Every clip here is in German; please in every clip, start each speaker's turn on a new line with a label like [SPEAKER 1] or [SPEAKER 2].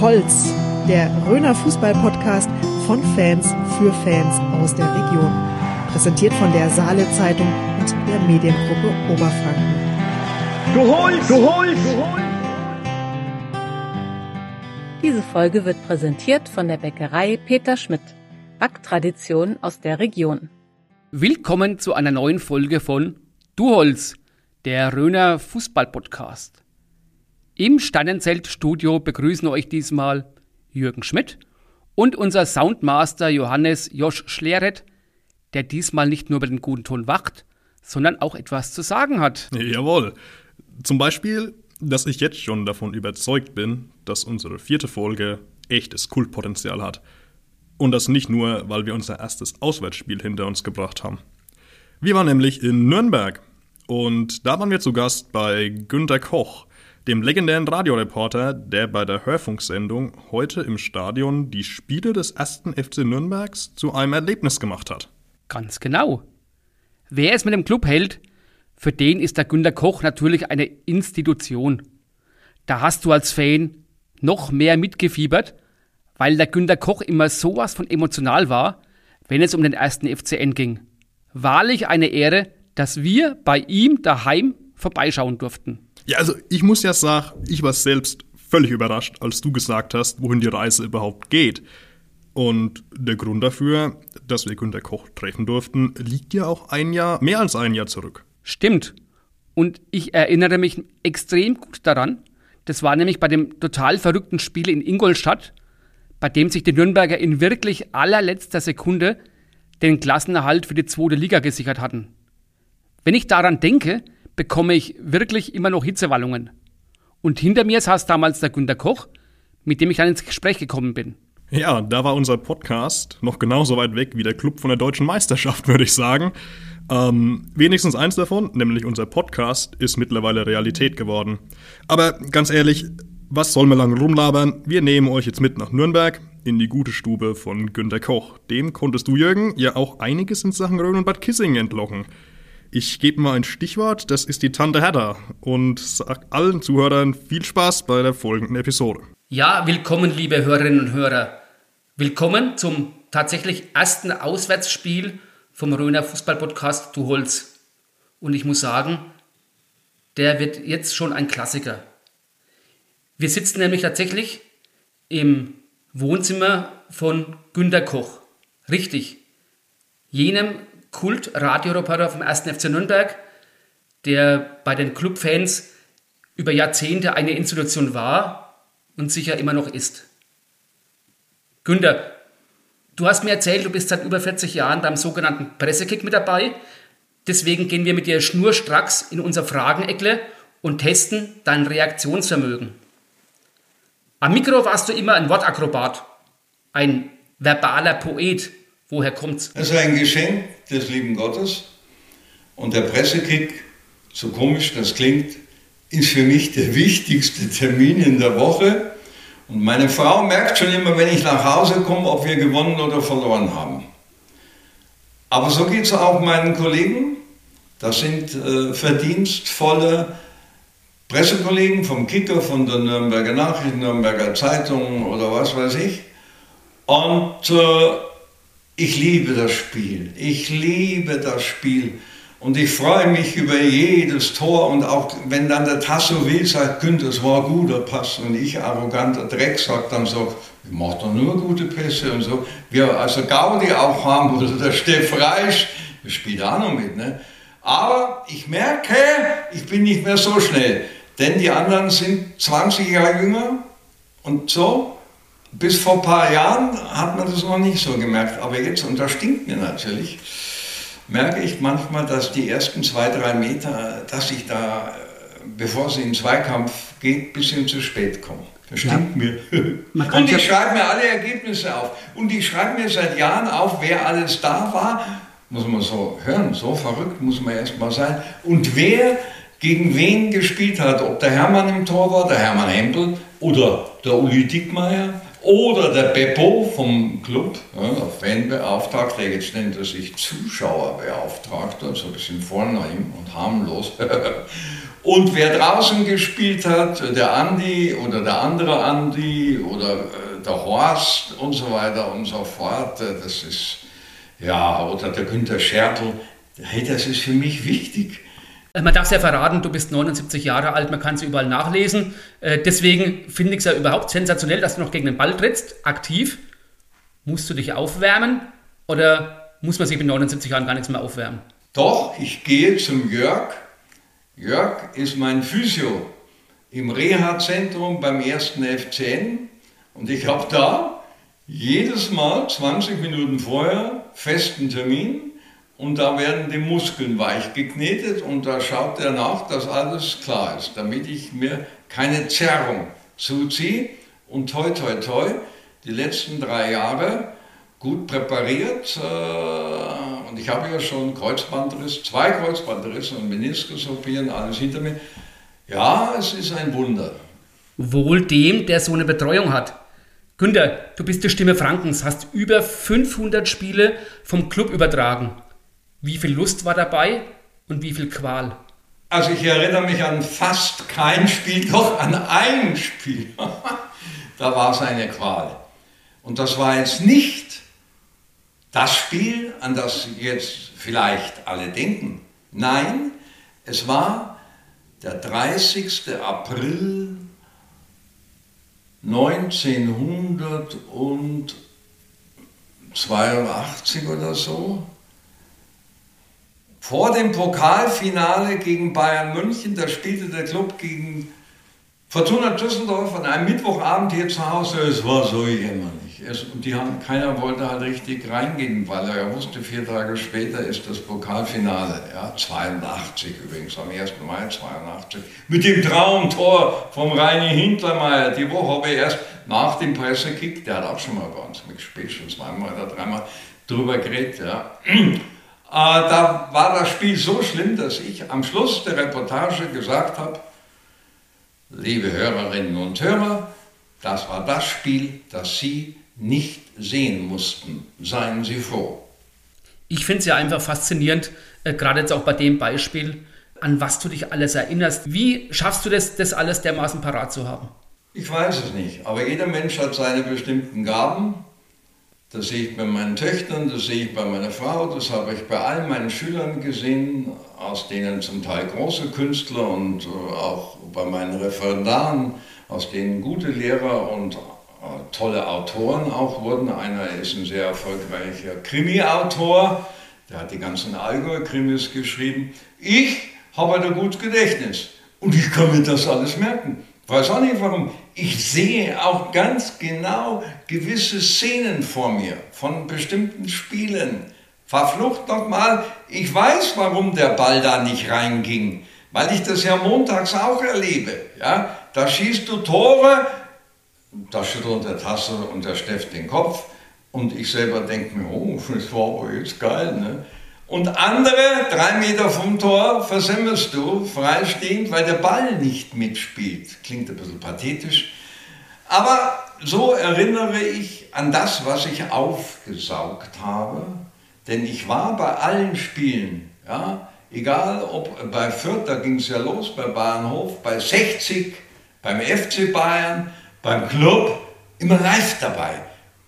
[SPEAKER 1] Holz, der Röner Fußball-Podcast von Fans für Fans aus der Region. Präsentiert von der Saale Zeitung und der Mediengruppe Oberfranken.
[SPEAKER 2] Du holst, du holst, du holst.
[SPEAKER 3] Diese Folge wird präsentiert von der Bäckerei Peter Schmidt. Backtradition aus der Region.
[SPEAKER 4] Willkommen zu einer neuen Folge von Du Holz, der Röner Fußball-Podcast. Im Steinenzelt-Studio begrüßen euch diesmal Jürgen Schmidt und unser Soundmaster Johannes Josch Schleret, der diesmal nicht nur über den guten Ton wacht, sondern auch etwas zu sagen hat.
[SPEAKER 5] Jawohl. Zum Beispiel, dass ich jetzt schon davon überzeugt bin, dass unsere vierte Folge echtes Kultpotenzial hat. Und das nicht nur, weil wir unser erstes Auswärtsspiel hinter uns gebracht haben. Wir waren nämlich in Nürnberg. Und da waren wir zu Gast bei Günter Koch, dem legendären Radioreporter, der bei der Hörfunksendung heute im Stadion die Spiele des ersten FC Nürnbergs zu einem Erlebnis gemacht hat.
[SPEAKER 4] Ganz genau. Wer es mit dem Club hält, für den ist der Günter Koch natürlich eine Institution. Da hast du als Fan noch mehr mitgefiebert, weil der Günter Koch immer sowas von emotional war, wenn es um den ersten FCN ging. Wahrlich eine Ehre, dass wir bei ihm daheim vorbeischauen durften.
[SPEAKER 5] Ja, also ich muss ja sagen, ich war selbst völlig überrascht, als du gesagt hast, wohin die Reise überhaupt geht. Und der Grund dafür, dass wir Günter Koch treffen durften, liegt ja auch ein Jahr, mehr als ein Jahr zurück.
[SPEAKER 4] Stimmt. Und ich erinnere mich extrem gut daran. Das war nämlich bei dem total verrückten Spiel in Ingolstadt, bei dem sich die Nürnberger in wirklich allerletzter Sekunde den Klassenerhalt für die zweite Liga gesichert hatten. Wenn ich daran denke, bekomme ich wirklich immer noch Hitzewallungen. Und hinter mir saß damals der Günter Koch, mit dem ich dann ins Gespräch gekommen bin.
[SPEAKER 5] Ja, da war unser Podcast noch genauso weit weg wie der Club von der deutschen Meisterschaft, würde ich sagen. Ähm, wenigstens eins davon, nämlich unser Podcast, ist mittlerweile Realität geworden. Aber ganz ehrlich, was soll man lange rumlabern? Wir nehmen euch jetzt mit nach Nürnberg in die gute Stube von Günter Koch. Dem konntest du, Jürgen, ja auch einiges in Sachen Rhön und Bad Kissing entlocken. Ich gebe mal ein Stichwort, das ist die Tante Hedda und sag allen Zuhörern viel Spaß bei der folgenden Episode.
[SPEAKER 4] Ja, willkommen, liebe Hörerinnen und Hörer. Willkommen zum tatsächlich ersten Auswärtsspiel vom Röner Fußballpodcast Du Holz. Und ich muss sagen, der wird jetzt schon ein Klassiker. Wir sitzen nämlich tatsächlich im Wohnzimmer von Günter Koch. Richtig. Jenem Kult-Radioreporter vom 1. FC Nürnberg, der bei den Clubfans über Jahrzehnte eine Institution war und sicher immer noch ist. Günter, du hast mir erzählt, du bist seit über 40 Jahren beim sogenannten Pressekick mit dabei. Deswegen gehen wir mit dir schnurstracks in unser Frageneckle und testen dein Reaktionsvermögen. Am Mikro warst du immer ein Wortakrobat, ein verbaler Poet. Woher kommt's?
[SPEAKER 6] Es ist ein Geschenk des lieben Gottes. Und der Pressekick, so komisch das klingt, ist für mich der wichtigste Termin in der Woche. Und meine Frau merkt schon immer, wenn ich nach Hause komme, ob wir gewonnen oder verloren haben. Aber so geht es auch meinen Kollegen. Das sind äh, verdienstvolle Pressekollegen vom Kicker, von der Nürnberger Nachrichten, Nürnberger Zeitung oder was weiß ich. Und äh, ich liebe das Spiel. Ich liebe das Spiel. Und ich freue mich über jedes Tor und auch wenn dann der Tasso will, sagt, Günther, das war ein guter Pass und ich, arroganter Dreck, sagt dann so, ich mache doch nur gute Pässe und so. Wir also Gaudi auch haben, oder der Steff Reisch, der spielt auch noch mit. Ne? Aber ich merke, ich bin nicht mehr so schnell, denn die anderen sind 20 Jahre jünger und so bis vor ein paar Jahren hat man das noch nicht so gemerkt, aber jetzt, und das stinkt mir natürlich, merke ich manchmal, dass die ersten zwei, drei Meter, dass ich da, bevor sie in den Zweikampf geht, ein bisschen zu spät komme. Das stimmt ja. mir. Und ich schreibe mir alle Ergebnisse auf. Und ich schreibe mir seit Jahren auf, wer alles da war. Muss man so hören, so verrückt muss man erst mal sein. Und wer gegen wen gespielt hat. Ob der Hermann im Tor war, der Hermann Hempel oder der Uli Dickmeier oder der Beppo vom Club, ja, der Fanbeauftragte, jetzt nennt er sich Zuschauerbeauftragter, so ein bisschen vornehm und harmlos. Und wer draußen gespielt hat, der Andi oder der andere Andi oder äh, der Horst und so weiter und so fort, äh, das ist, ja, oder der Günther Schertl, hey, das ist für mich wichtig.
[SPEAKER 4] Äh, man darf es ja verraten, du bist 79 Jahre alt, man kann es überall nachlesen. Äh, deswegen finde ich es ja überhaupt sensationell, dass du noch gegen den Ball trittst, aktiv. Musst du dich aufwärmen oder muss man sich mit 79 Jahren gar nichts mehr aufwärmen?
[SPEAKER 6] Doch, ich gehe zum Jörg. Jörg ist mein Physio im Reha-Zentrum beim ersten FCN und ich habe da jedes Mal 20 Minuten vorher festen Termin und da werden die Muskeln weich geknetet und da schaut er nach, dass alles klar ist, damit ich mir keine Zerrung zuziehe. Und toi, toi, toi, die letzten drei Jahre gut präpariert äh, und ich habe ja schon Kreuzbandriss, zwei Kreuzbandrisse und Meniskusopien, alles hinter mir. Ja, es ist ein Wunder.
[SPEAKER 4] Wohl dem, der so eine Betreuung hat. Günther, du bist die Stimme Frankens, hast über 500 Spiele vom Club übertragen. Wie viel Lust war dabei und wie viel Qual?
[SPEAKER 6] Also ich erinnere mich an fast kein Spiel, doch an ein Spiel. da war es eine Qual. Und das war jetzt nicht das Spiel, an das jetzt vielleicht alle denken. Nein, es war der 30. April 1982 oder so vor dem Pokalfinale gegen Bayern München, da spielte der Club gegen Fortuna Düsseldorf an einem Mittwochabend hier zu Hause. Es war so jämmerlich. Es, und die haben, keiner wollte halt richtig reingehen, weil er wusste, vier Tage später ist das Pokalfinale. Ja, 82 übrigens, am 1. Mai 82. Mit dem Traumtor vom Reini Hintermeier. Die Woche habe ich erst nach dem Pressekick, der hat auch schon mal bei uns mitgespielt, schon zweimal oder dreimal drüber geredet. Ja. Äh, da war das Spiel so schlimm, dass ich am Schluss der Reportage gesagt habe, liebe Hörerinnen und Hörer, das war das Spiel, das Sie nicht sehen mussten. Seien Sie froh.
[SPEAKER 4] Ich finde es ja einfach faszinierend, äh, gerade jetzt auch bei dem Beispiel, an was du dich alles erinnerst. Wie schaffst du das, das alles dermaßen parat zu haben?
[SPEAKER 6] Ich weiß es nicht, aber jeder Mensch hat seine bestimmten Gaben das sehe ich bei meinen Töchtern, das sehe ich bei meiner Frau, das habe ich bei all meinen Schülern gesehen, aus denen zum Teil große Künstler und äh, auch bei meinen Referendaren, aus denen gute Lehrer und äh, tolle Autoren auch wurden. Einer ist ein sehr erfolgreicher Krimi-Autor, der hat die ganzen Allgäu-Krimis geschrieben. Ich habe ein gutes Gedächtnis und ich kann mir das alles merken. Weiß auch nicht warum. Ich sehe auch ganz genau gewisse Szenen vor mir von bestimmten Spielen. Verflucht nochmal, ich weiß, warum der Ball da nicht reinging, weil ich das ja montags auch erlebe. Ja? Da schießt du Tore, da schüttelt der Tasse und der Steff den Kopf und ich selber denke mir, oh, das war aber jetzt geil. Ne? Und andere, drei Meter vom Tor, versemmelst du freistehend, weil der Ball nicht mitspielt. Klingt ein bisschen pathetisch. Aber so erinnere ich an das, was ich aufgesaugt habe. Denn ich war bei allen Spielen, ja, egal ob bei Fürth, da ging es ja los, bei Bahnhof, bei 60, beim FC Bayern, beim Club, immer live dabei.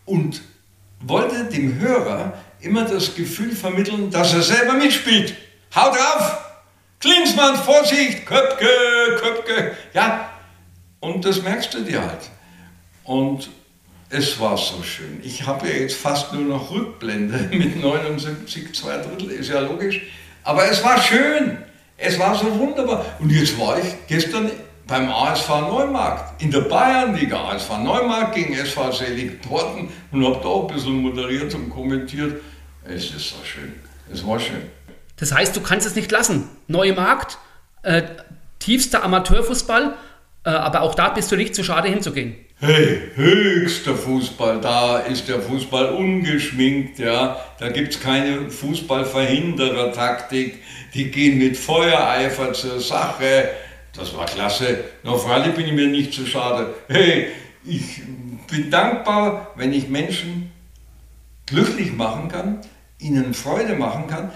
[SPEAKER 6] Und wollte dem Hörer immer das Gefühl vermitteln, dass er selber mitspielt. Haut drauf! Klinsmann, Vorsicht! Köpke, Köpke! Ja, und das merkst du dir halt. Und es war so schön. Ich habe ja jetzt fast nur noch Rückblende mit 79, zwei Drittel, ist ja logisch. Aber es war schön. Es war so wunderbar. Und jetzt war ich gestern beim ASV Neumarkt in der Bayernliga. ASV Neumarkt gegen SV Selig Porten und habe da ein bisschen moderiert und kommentiert. Es ist so schön. Es war schön.
[SPEAKER 4] Das heißt, du kannst es nicht lassen. Neumarkt, äh, tiefster Amateurfußball, äh, aber auch da bist du nicht zu schade hinzugehen.
[SPEAKER 6] Hey, höchster Fußball, da ist der Fußball ungeschminkt, ja. Da gibt es keine Fußballverhinderer-Taktik. Die gehen mit Feuereifer zur Sache. Das war klasse. Noch freilich bin ich mir nicht zu schade. Hey, ich bin dankbar, wenn ich Menschen glücklich machen kann, ihnen Freude machen kann.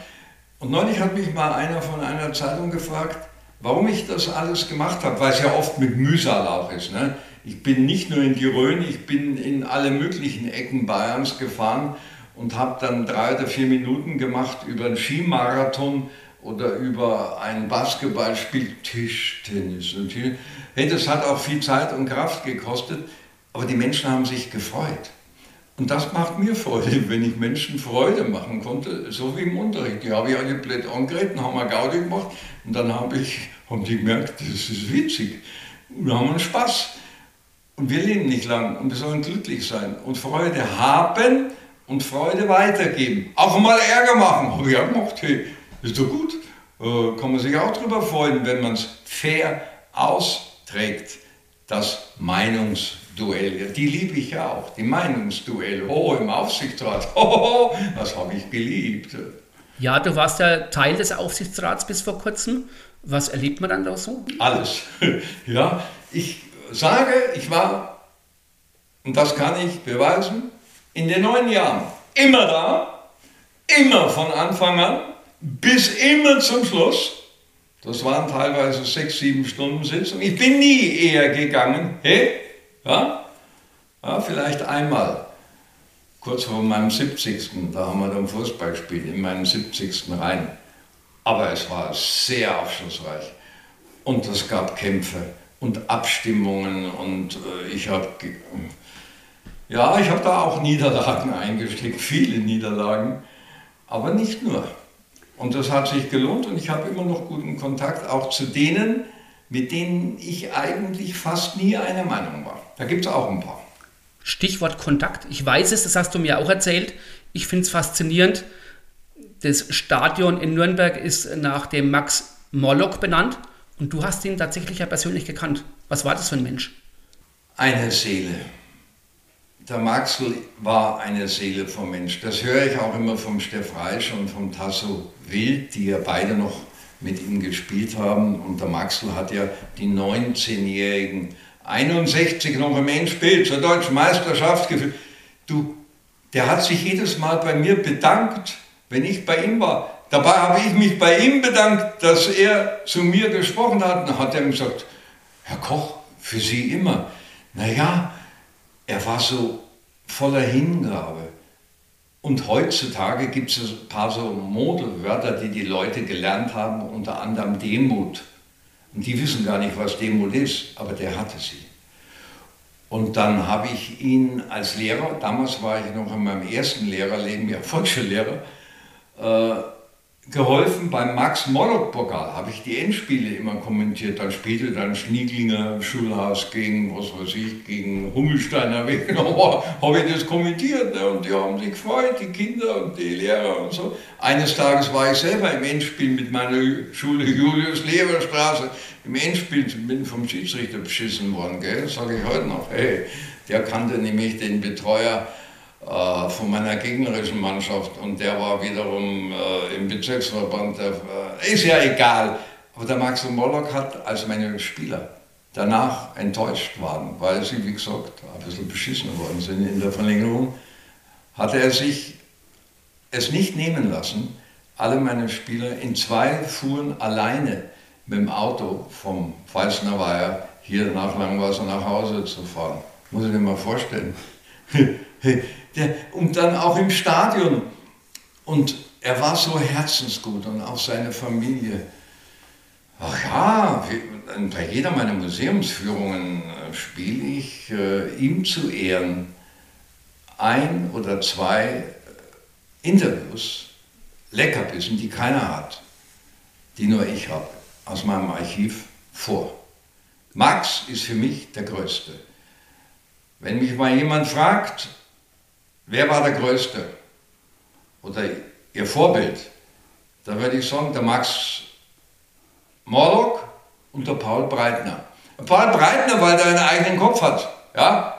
[SPEAKER 6] Und neulich hat mich mal einer von einer Zeitung gefragt, warum ich das alles gemacht habe, weil es ja oft mit Mühsal auch ist. Ne? Ich bin nicht nur in die Rhön, ich bin in alle möglichen Ecken Bayerns gefahren und habe dann drei oder vier Minuten gemacht über einen Skimarathon oder über ein Basketballspiel, Tischtennis. Hey, das hat auch viel Zeit und Kraft gekostet, aber die Menschen haben sich gefreut. Und das macht mir Freude, wenn ich Menschen Freude machen konnte, so wie im Unterricht. Die habe ich alle blöd angeredet, haben wir Gaudi gemacht und dann habe ich, haben die gemerkt, das ist witzig. Und dann haben wir Spaß. Und wir leben nicht lang und wir sollen glücklich sein und Freude haben und Freude weitergeben. Auch mal Ärger machen, habe ich auch gemacht. Hey, ist doch gut. Äh, kann man sich auch darüber freuen, wenn man es fair austrägt. Das Meinungsduell, die liebe ich ja auch. Die Meinungsduell, oh, im Aufsichtsrat, oh, das habe ich geliebt.
[SPEAKER 4] Ja, du warst ja Teil des Aufsichtsrats bis vor kurzem. Was erlebt man dann da so?
[SPEAKER 6] Alles. Ja, ich sage, ich war, und das kann ich beweisen, in den neun Jahren immer da, immer von Anfang an, bis immer zum Schluss. Das waren teilweise sechs, sieben Stunden Sitzung. Ich bin nie eher gegangen. Hey, ja, ja vielleicht einmal, kurz vor meinem 70. Da haben wir dann Fußball gespielt, in meinem 70. rein. Aber es war sehr aufschlussreich. Und es gab Kämpfe und Abstimmungen und äh, ich habe ja, ich da auch Niederlagen eingesteckt, viele Niederlagen, aber nicht nur. Und das hat sich gelohnt und ich habe immer noch guten Kontakt auch zu denen, mit denen ich eigentlich fast nie einer Meinung war. Da gibt es auch ein paar.
[SPEAKER 4] Stichwort Kontakt. Ich weiß es, das hast du mir auch erzählt. Ich finde es faszinierend. Das Stadion in Nürnberg ist nach dem Max Morlock benannt und du hast ihn tatsächlich ja persönlich gekannt. Was war das für ein Mensch?
[SPEAKER 6] Eine Seele der Maxl war eine Seele vom Mensch. Das höre ich auch immer vom Steff Reisch und vom Tasso Wild, die ja beide noch mit ihm gespielt haben. Und der Maxl hat ja die 19-Jährigen 61 noch im Endspiel zur deutschen Meisterschaft geführt. Du, der hat sich jedes Mal bei mir bedankt, wenn ich bei ihm war. Dabei habe ich mich bei ihm bedankt, dass er zu mir gesprochen hat. Dann hat er mir gesagt, Herr Koch, für Sie immer. Naja, er war so voller Hingabe. Und heutzutage gibt es ein paar so Modewörter, die die Leute gelernt haben, unter anderem Demut. Und die wissen gar nicht, was Demut ist, aber der hatte sie. Und dann habe ich ihn als Lehrer, damals war ich noch in meinem ersten Lehrerleben, ja Volksschullehrer, äh, geholfen beim Max-Morlock-Pokal, habe ich die Endspiele immer kommentiert. Dann spielte dann Schnieglinger Schulhaus gegen, was weiß ich, gegen Hummelsteiner Weg. habe ich das kommentiert ne? und die haben sich gefreut, die Kinder und die Lehrer und so. Eines Tages war ich selber im Endspiel mit meiner Schule Julius-Leber-Straße. Im Endspiel bin vom Schiedsrichter beschissen worden, gell? sage ich heute noch. Hey, der kannte nämlich den Betreuer äh, von meiner gegnerischen Mannschaft und der war wiederum äh, im Bezirksverband. Der, äh, ist ja egal. Aber der Max Mollock hat als meine Spieler danach enttäuscht waren, weil sie, wie gesagt, ein bisschen beschissen worden sind in der Verlängerung, hatte er sich es nicht nehmen lassen, alle meine Spieler in zwei Fuhren alleine mit dem Auto vom Pfalzner Weiher hier nach Langwasser nach Hause zu fahren. Muss ich mir mal vorstellen. der, und dann auch im Stadion. Und er war so herzensgut und auch seine Familie. Ach ja, bei jeder meiner Museumsführungen äh, spiele ich äh, ihm zu Ehren ein oder zwei äh, Interviews, Leckerbissen, die keiner hat, die nur ich habe, aus meinem Archiv vor. Max ist für mich der Größte. Wenn mich mal jemand fragt, Wer war der Größte? Oder Ihr Vorbild? Da würde ich sagen, der Max Morlock und der Paul Breitner. Paul Breitner, weil der einen eigenen Kopf hat. Ja?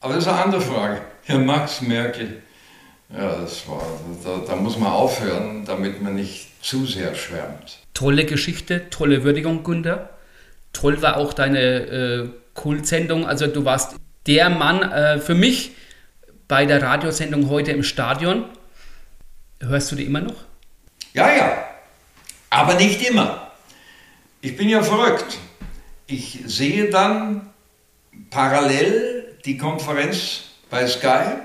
[SPEAKER 6] Aber das ist eine andere Frage. Herr Max Merkel. Ja, das war, da, da muss man aufhören, damit man nicht zu sehr schwärmt.
[SPEAKER 4] Tolle Geschichte, tolle Würdigung, Günther. Toll war auch deine äh, Kultsendung. Also du warst der Mann äh, für mich, bei der Radiosendung heute im Stadion. Hörst du die immer noch?
[SPEAKER 6] Ja, ja, aber nicht immer. ich bin ja verrückt. Ich sehe dann parallel die Konferenz bei Sky,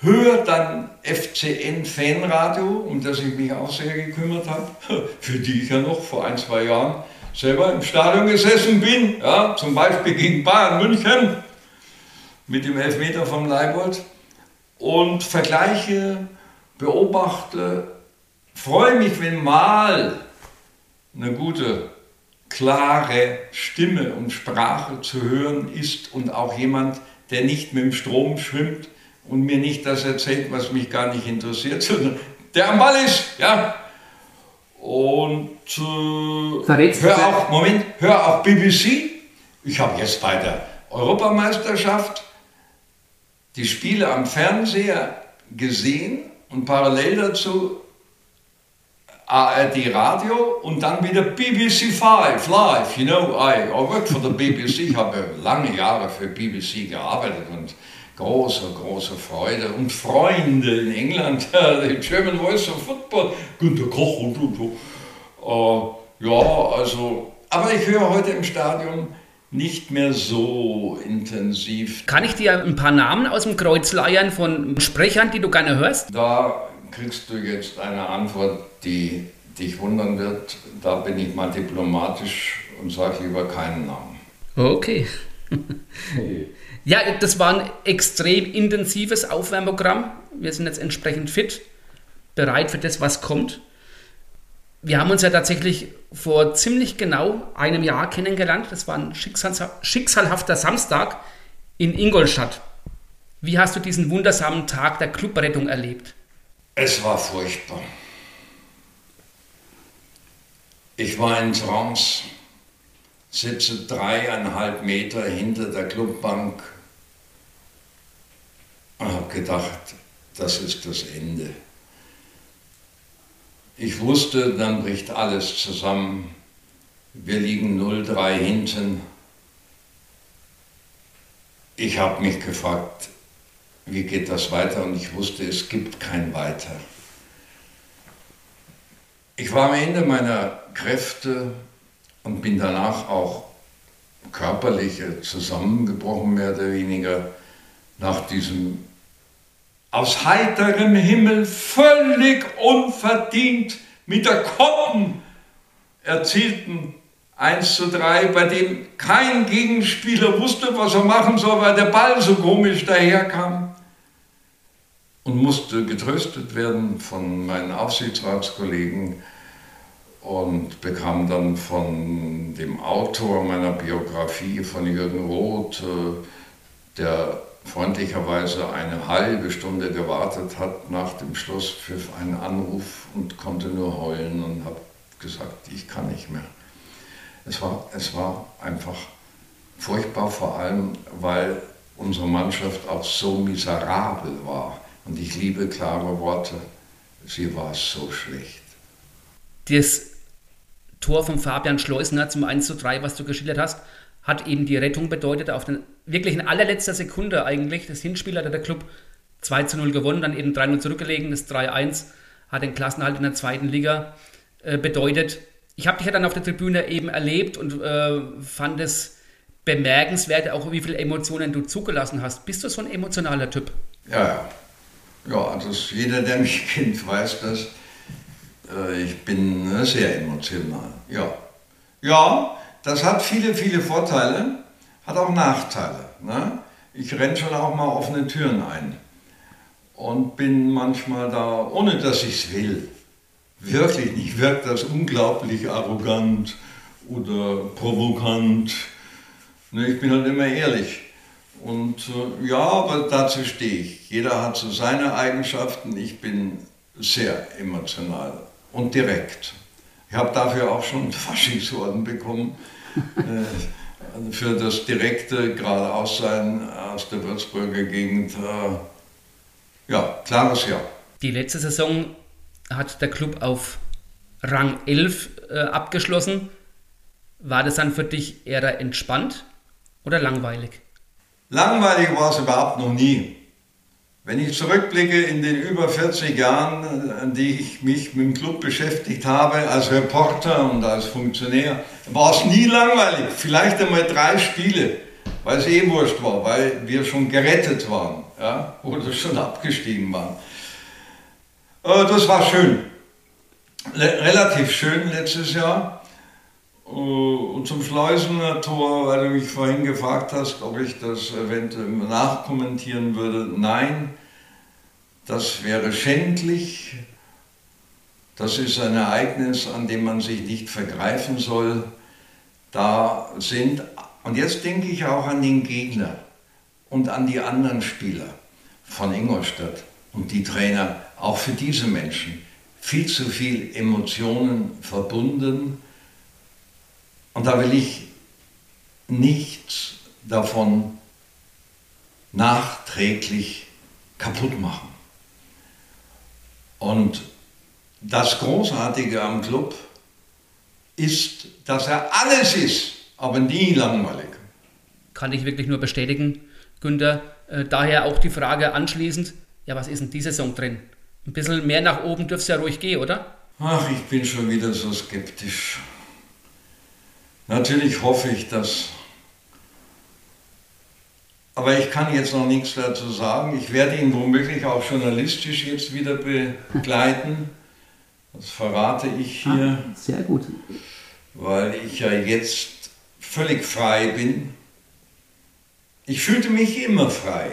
[SPEAKER 6] höre dann FCN Fanradio, um das ich mich auch sehr gekümmert habe, für die ich ja noch vor ein, zwei Jahren selber im Stadion gesessen bin, ja, zum Beispiel gegen Bayern München mit dem Elfmeter vom Leibold und vergleiche, beobachte, freue mich, wenn mal eine gute, klare Stimme und Sprache zu hören ist und auch jemand, der nicht mit dem Strom schwimmt und mir nicht das erzählt, was mich gar nicht interessiert, sondern der am Ball ist, ja. Und äh, hör auch, Moment, hör auch BBC. Ich habe jetzt bei der Europameisterschaft die Spiele am Fernseher gesehen und parallel dazu ARD Radio und dann wieder BBC 5 live. You know, I, I work for the BBC, ich habe lange Jahre für BBC gearbeitet und große, große Freude und Freunde in England, die German Voice of Football, Günter Koch und so. Uh, ja, also, aber ich höre heute im Stadion nicht mehr so intensiv.
[SPEAKER 4] Kann ich dir ein paar Namen aus dem Kreuz leiern von Sprechern, die du gerne hörst?
[SPEAKER 6] Da kriegst du jetzt eine Antwort, die dich wundern wird. Da bin ich mal diplomatisch und sage lieber keinen Namen.
[SPEAKER 4] Okay. ja, das war ein extrem intensives Aufwärmprogramm. Wir sind jetzt entsprechend fit, bereit für das, was kommt. Wir haben uns ja tatsächlich vor ziemlich genau einem Jahr kennengelernt. Das war ein schicksalhafter Samstag in Ingolstadt. Wie hast du diesen wundersamen Tag der Clubrettung erlebt?
[SPEAKER 6] Es war furchtbar. Ich war in Trance, sitze dreieinhalb Meter hinter der Clubbank und habe gedacht, das ist das Ende. Ich wusste, dann bricht alles zusammen. Wir liegen 0-3 hinten. Ich habe mich gefragt, wie geht das weiter? Und ich wusste, es gibt kein Weiter. Ich war am Ende meiner Kräfte und bin danach auch körperlich zusammengebrochen, mehr oder weniger, nach diesem aus heiterem Himmel völlig unverdient mit der Koppen erzielten 1 zu 3, bei dem kein Gegenspieler wusste, was er machen soll, weil der Ball so komisch daherkam und musste getröstet werden von meinen Aufsichtsratskollegen und bekam dann von dem Autor meiner Biografie, von Jürgen Roth, äh, der freundlicherweise eine halbe Stunde gewartet hat nach dem Schlusspfiff einen Anruf und konnte nur heulen und habe gesagt, ich kann nicht mehr. Es war, es war einfach furchtbar, vor allem weil unsere Mannschaft auch so miserabel war. Und ich liebe klare Worte, sie war so schlecht.
[SPEAKER 4] Das Tor von Fabian Schleusner zum 1 zu 3, was du geschildert hast, hat eben die Rettung bedeutet. Auf den, wirklich in allerletzter Sekunde eigentlich. Das Hinspiel hat der Club 2 zu 0 gewonnen, dann eben 3-0 zurückgelegen. Das 3-1 hat den Klassenhalt in der zweiten Liga äh, bedeutet. Ich habe dich ja dann auf der Tribüne eben erlebt und äh, fand es bemerkenswert, auch wie viele Emotionen du zugelassen hast. Bist du so ein emotionaler Typ?
[SPEAKER 6] Ja, ja. Ja, also jeder, der mich kennt, weiß das. Äh, ich bin äh, sehr emotional. Ja. Ja, das hat viele, viele Vorteile, hat auch Nachteile. Ne? Ich renne schon auch mal offene Türen ein und bin manchmal da, ohne dass ich es will. Wirklich nicht, wirkt das unglaublich arrogant oder provokant. Ne, ich bin halt immer ehrlich. Und äh, ja, aber dazu stehe ich. Jeder hat so seine Eigenschaften. Ich bin sehr emotional und direkt. Ich habe dafür auch schon Faschingsorden bekommen. Äh, für das direkte Geradeaussein aus der Würzburger Gegend. Äh, ja, klares Ja.
[SPEAKER 4] Die letzte Saison hat der Club auf Rang 11 äh, abgeschlossen. War das dann für dich eher entspannt oder langweilig?
[SPEAKER 6] Langweilig war es überhaupt noch nie. Wenn ich zurückblicke in den über 40 Jahren, an die ich mich mit dem Club beschäftigt habe, als Reporter und als Funktionär, war es nie langweilig. Vielleicht einmal drei Spiele, weil es eh wurscht war, weil wir schon gerettet waren ja, oder schon abgestiegen waren. Äh, das war schön. Relativ schön letztes Jahr. Äh, und zum Schleusener Tor, weil du mich vorhin gefragt hast, ob ich das eventuell nachkommentieren würde. Nein, das wäre schändlich. Das ist ein Ereignis, an dem man sich nicht vergreifen soll. Da sind, und jetzt denke ich auch an den Gegner und an die anderen Spieler von Ingolstadt und die Trainer, auch für diese Menschen, viel zu viel Emotionen verbunden und da will ich nichts davon nachträglich kaputt machen. Und das Großartige am Club ist, dass er alles ist, aber nie langweilig.
[SPEAKER 4] Kann ich wirklich nur bestätigen, Günther. Äh, daher auch die Frage anschließend, ja, was ist in dieser Saison drin? Ein bisschen mehr nach oben dürfte es ja ruhig gehen, oder?
[SPEAKER 6] Ach, ich bin schon wieder so skeptisch. Natürlich hoffe ich das. Aber ich kann jetzt noch nichts dazu sagen. Ich werde ihn womöglich auch journalistisch jetzt wieder begleiten. Das verrate ich hier.
[SPEAKER 4] Ah, sehr gut.
[SPEAKER 6] Weil ich ja jetzt völlig frei bin. Ich fühlte mich immer frei.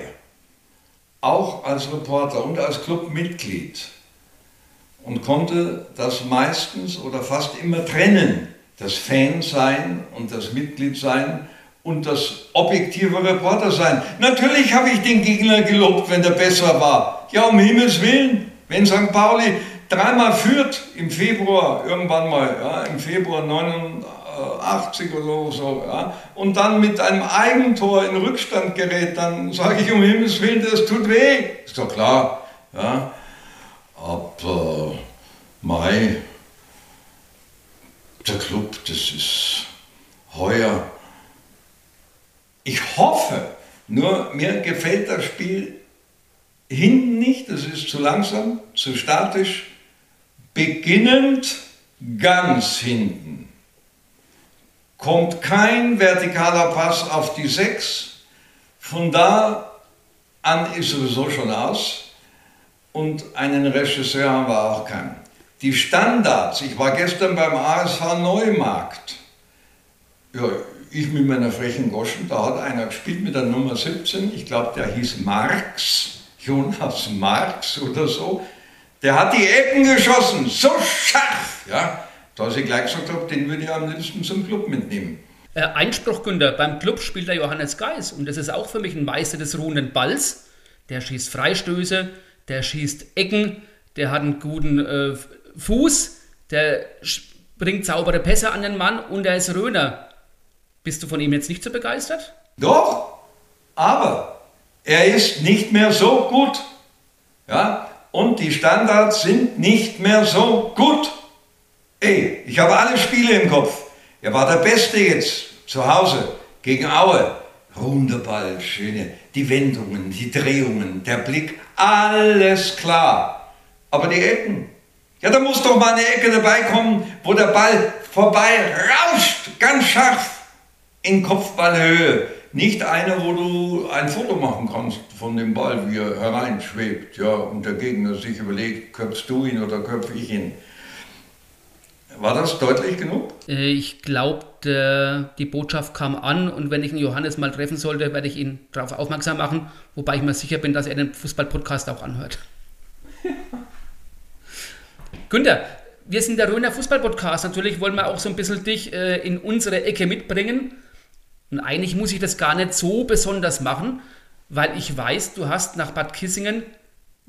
[SPEAKER 6] Auch als Reporter und als Clubmitglied. Und konnte das meistens oder fast immer trennen das Fan-Sein und das Mitglied-Sein und das objektive Reporter-Sein. Natürlich habe ich den Gegner gelobt, wenn der besser war. Ja, um Himmels Willen, wenn St. Pauli dreimal führt im Februar, irgendwann mal, ja, im Februar 89 oder so, ja, und dann mit einem Eigentor in Rückstand gerät, dann sage ich um Himmels Willen, das tut weh. Ist doch klar. Ja. Aber Mai, der Club, das ist heuer. Ich hoffe, nur mir gefällt das Spiel hinten nicht, das ist zu langsam, zu statisch. Beginnend ganz hinten kommt kein vertikaler Pass auf die 6. Von da an ist sowieso schon aus. Und einen Regisseur haben wir auch keinen. Die Standards, ich war gestern beim ASV Neumarkt. Ja, ich mit meiner frechen Goschen, da hat einer gespielt mit der Nummer 17, ich glaube, der hieß Marx, Jonas Marx oder so. Der hat die Ecken geschossen, so scharf, ja, dass ich gleich gesagt habe, den würde ich am liebsten zum Club mitnehmen.
[SPEAKER 4] Äh, Einspruch, Günther, beim Club spielt der Johannes Geis und das ist auch für mich ein Meister des ruhenden Balls. Der schießt Freistöße, der schießt Ecken, der hat einen guten äh, Fuß, der bringt saubere Pässe an den Mann und er ist Röner. Bist du von ihm jetzt nicht so begeistert?
[SPEAKER 6] Doch, aber er ist nicht mehr so gut. Ja? Und die Standards sind nicht mehr so gut. Ey, ich habe alle Spiele im Kopf. Er war der Beste jetzt zu Hause gegen Aue. Runder Ball, schöne, die Wendungen, die Drehungen, der Blick, alles klar. Aber die Ecken, ja, da muss doch mal eine Ecke dabei kommen, wo der Ball vorbei rauscht, ganz scharf in Kopfballhöhe. Nicht eine, wo du ein Foto machen kannst von dem Ball, wie er hereinschwebt, ja, und der Gegner sich überlegt, köpfst du ihn oder köpfe ich ihn. War das deutlich genug?
[SPEAKER 4] Äh, ich glaube, die Botschaft kam an und wenn ich einen Johannes mal treffen sollte, werde ich ihn darauf aufmerksam machen, wobei ich mir sicher bin, dass er den Fußball-Podcast auch anhört. Günther, wir sind der Röner Fußball-Podcast. Natürlich wollen wir auch so ein bisschen dich äh, in unsere Ecke mitbringen. Und eigentlich muss ich das gar nicht so besonders machen, weil ich weiß, du hast nach Bad Kissingen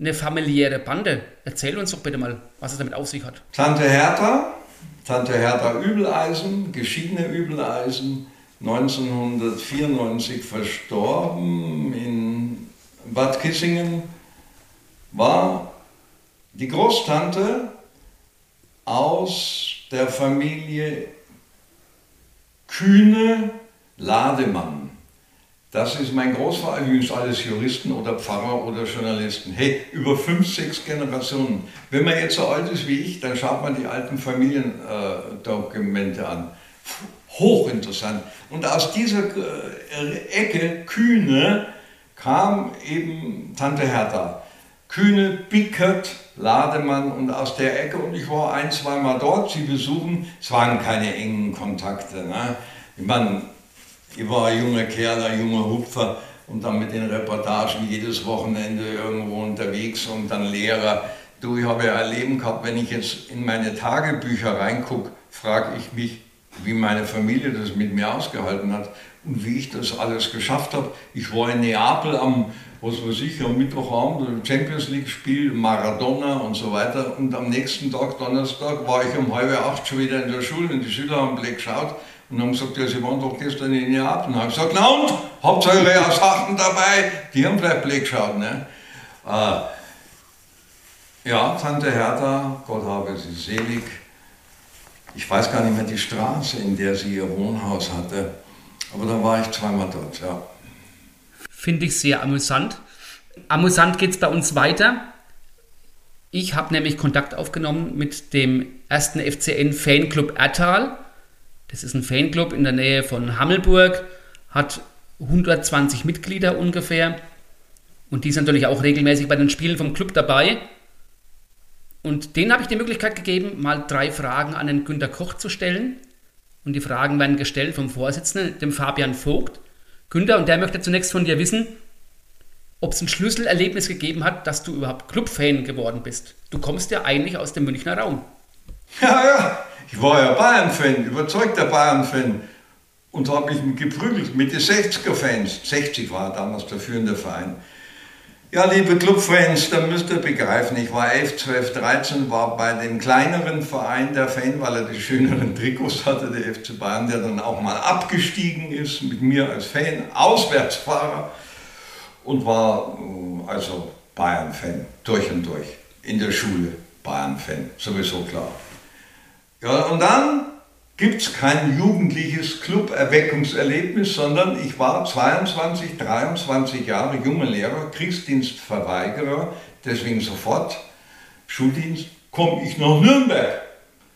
[SPEAKER 4] eine familiäre Bande. Erzähl uns doch bitte mal, was es damit auf sich hat.
[SPEAKER 6] Tante Hertha, Tante Hertha Übeleisen, geschiedene Übeleisen, 1994 verstorben in Bad Kissingen, war die Großtante aus der Familie Kühne Lademann. Das ist mein Großvater, übrigens alles Juristen oder Pfarrer oder Journalisten. Hey, über fünf, sechs Generationen. Wenn man jetzt so alt ist wie ich, dann schaut man die alten Familiendokumente äh, an. Hochinteressant. Und aus dieser äh, Ecke Kühne kam eben Tante Hertha. Kühne, Bickert, Lademann und aus der Ecke. Und ich war ein, zweimal dort, sie besuchen. Es waren keine engen Kontakte. Ne? Ich meine, ich war ein junger Kerl, ein junger Hupfer und dann mit den Reportagen jedes Wochenende irgendwo unterwegs und dann Lehrer. Du, ich habe ja erleben gehabt, wenn ich jetzt in meine Tagebücher reingucke, frage ich mich, wie meine Familie das mit mir ausgehalten hat und wie ich das alles geschafft habe. Ich war in Neapel am, was weiß ich, am Mittwochabend, Champions League Spiel, Maradona und so weiter. Und am nächsten Tag, Donnerstag, war ich um halb acht schon wieder in der Schule und die Schüler haben Blick geschaut und haben gesagt, ja, sie waren doch gestern in Neapel. Und ich habe gesagt, na und, habt ihr eure Sachen dabei? Die haben vielleicht Blick geschaut. Ne? Äh, ja, Tante Hertha, Gott habe sie selig. Ich weiß gar nicht mehr die Straße, in der sie ihr Wohnhaus hatte. Aber da war ich zweimal dort, ja.
[SPEAKER 4] Finde ich sehr amüsant. Amüsant geht es bei uns weiter. Ich habe nämlich Kontakt aufgenommen mit dem ersten FCN Fanclub Ertal. Das ist ein Fanclub in der Nähe von Hammelburg, hat 120 Mitglieder ungefähr. Und die sind natürlich auch regelmäßig bei den Spielen vom Club dabei. Und denen habe ich die Möglichkeit gegeben, mal drei Fragen an den Günter Koch zu stellen. Und die Fragen werden gestellt vom Vorsitzenden, dem Fabian Vogt. Günter, und der möchte zunächst von dir wissen, ob es ein Schlüsselerlebnis gegeben hat, dass du überhaupt Clubfan geworden bist. Du kommst ja eigentlich aus dem Münchner Raum.
[SPEAKER 6] Ja, ja, ich war ja Bayern-Fan, überzeugter Bayern-Fan. Und habe ich mich geprügelt mit den 60er-Fans. 60 war damals der führende Verein. Ja, liebe Clubfans, da müsst ihr begreifen, ich war 11, 12, 13, war bei dem kleineren Verein der Fan, weil er die schöneren Trikots hatte, der FC Bayern, der dann auch mal abgestiegen ist mit mir als Fan, Auswärtsfahrer und war äh, also Bayern-Fan, durch und durch. In der Schule Bayern-Fan, sowieso klar. Ja, und dann gibt es kein jugendliches Club-Erweckungserlebnis, sondern ich war 22, 23 Jahre junger Lehrer, Kriegsdienstverweigerer, deswegen sofort Schuldienst, komme ich nach Nürnberg.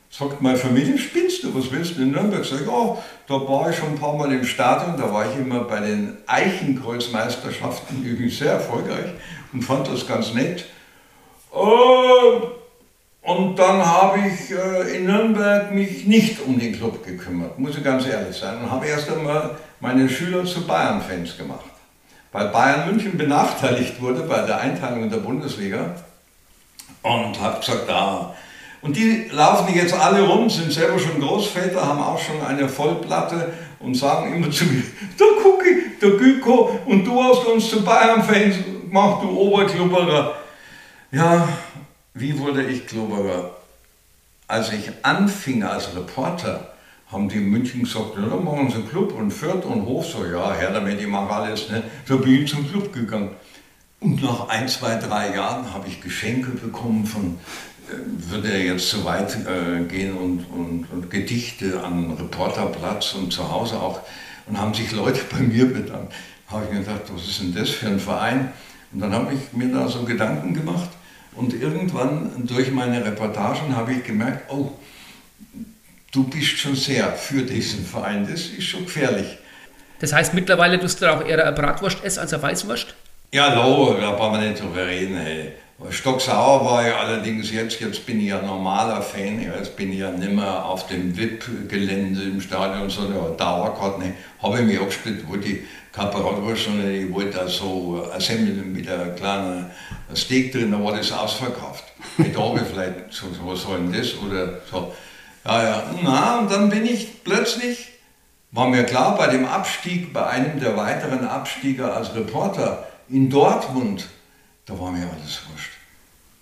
[SPEAKER 6] Sagt meine Familie, spinnst du, was willst du in Nürnberg? Sag ich, oh, da war ich schon ein paar Mal im Stadion, da war ich immer bei den Eichenkreuzmeisterschaften übrigens sehr erfolgreich und fand das ganz nett. Oh, und dann habe ich äh, in Nürnberg mich nicht um den Club gekümmert, muss ich ganz ehrlich sein. Und habe erst einmal meine Schüler zu Bayern-Fans gemacht. Weil Bayern München benachteiligt wurde bei der Einteilung in der Bundesliga. Und habe gesagt, da. Und die laufen jetzt alle rum, sind selber schon Großväter, haben auch schon eine Vollplatte und sagen immer zu mir, der Cookie, der Güko und du hast uns zu Bayern-Fans gemacht, du Oberklubberer. Ja, wie wurde ich Globerer? Als ich anfing als Reporter, haben die in München gesagt, ja, dann machen sie einen Club und Fürth und Hof. So, ja, Herr damit, ich mache alles. Ne? Da bin ich zum Club gegangen. Und nach ein, zwei, drei Jahren habe ich Geschenke bekommen von, äh, würde er jetzt zu weit äh, gehen und, und, und, Gedichte an Reporterplatz und zu Hause auch. Und haben sich Leute bei mir bedankt. Habe ich mir gedacht, was ist denn das für ein Verein? Und dann habe ich mir da so Gedanken gemacht und irgendwann durch meine Reportagen habe ich gemerkt, oh, du bist schon sehr für diesen Verein, das ist schon gefährlich.
[SPEAKER 4] Das heißt, mittlerweile tust du auch eher eine Bratwurst essen als eine Weißwurst?
[SPEAKER 6] Ja, no, da brauchen wir nicht drüber reden. Hey. Stocksauer war ja allerdings jetzt, jetzt bin ich ja normaler Fan, jetzt bin ich ja nicht mehr auf dem VIP-Gelände im Stadion, sondern Dauerkarte, ne, habe ich mich abgestellt, wo die Kaperottwurst, sondern ich wollte da so eine Semmel mit einem kleinen Steak drin, da war das ausverkauft. Heute habe ich vielleicht, so, was soll denn das? Oder so. Ja, ja, na, und dann bin ich plötzlich, war mir klar, bei dem Abstieg, bei einem der weiteren Abstieger als Reporter in Dortmund, da war mir alles wurscht.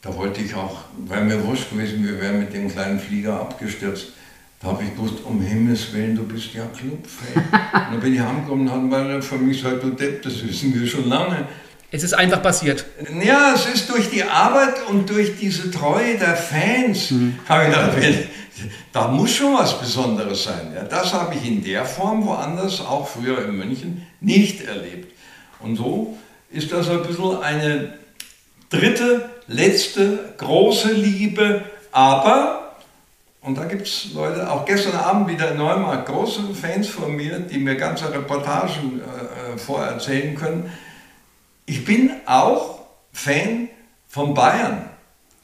[SPEAKER 6] Da wollte ich auch, wäre mir wurscht gewesen, wir wären mit dem kleinen Flieger abgestürzt. Da habe ich gewusst, um Himmels Willen, du bist ja Clubfan. und dann bin ich heimgekommen und haben meine mich gesagt, du Depp, das wissen wir schon lange.
[SPEAKER 4] Es ist einfach passiert.
[SPEAKER 6] Ja, es ist durch die Arbeit und durch diese Treue der Fans, mhm. habe ich gedacht, da muss schon was Besonderes sein. Ja, das habe ich in der Form woanders, auch früher in München, nicht erlebt. Und so ist das ein bisschen eine dritte, letzte große Liebe, aber, und da gibt es Leute, auch gestern Abend wieder in Neumarkt, große Fans von mir, die mir ganze Reportagen äh, vorerzählen können, ich bin auch Fan von Bayern,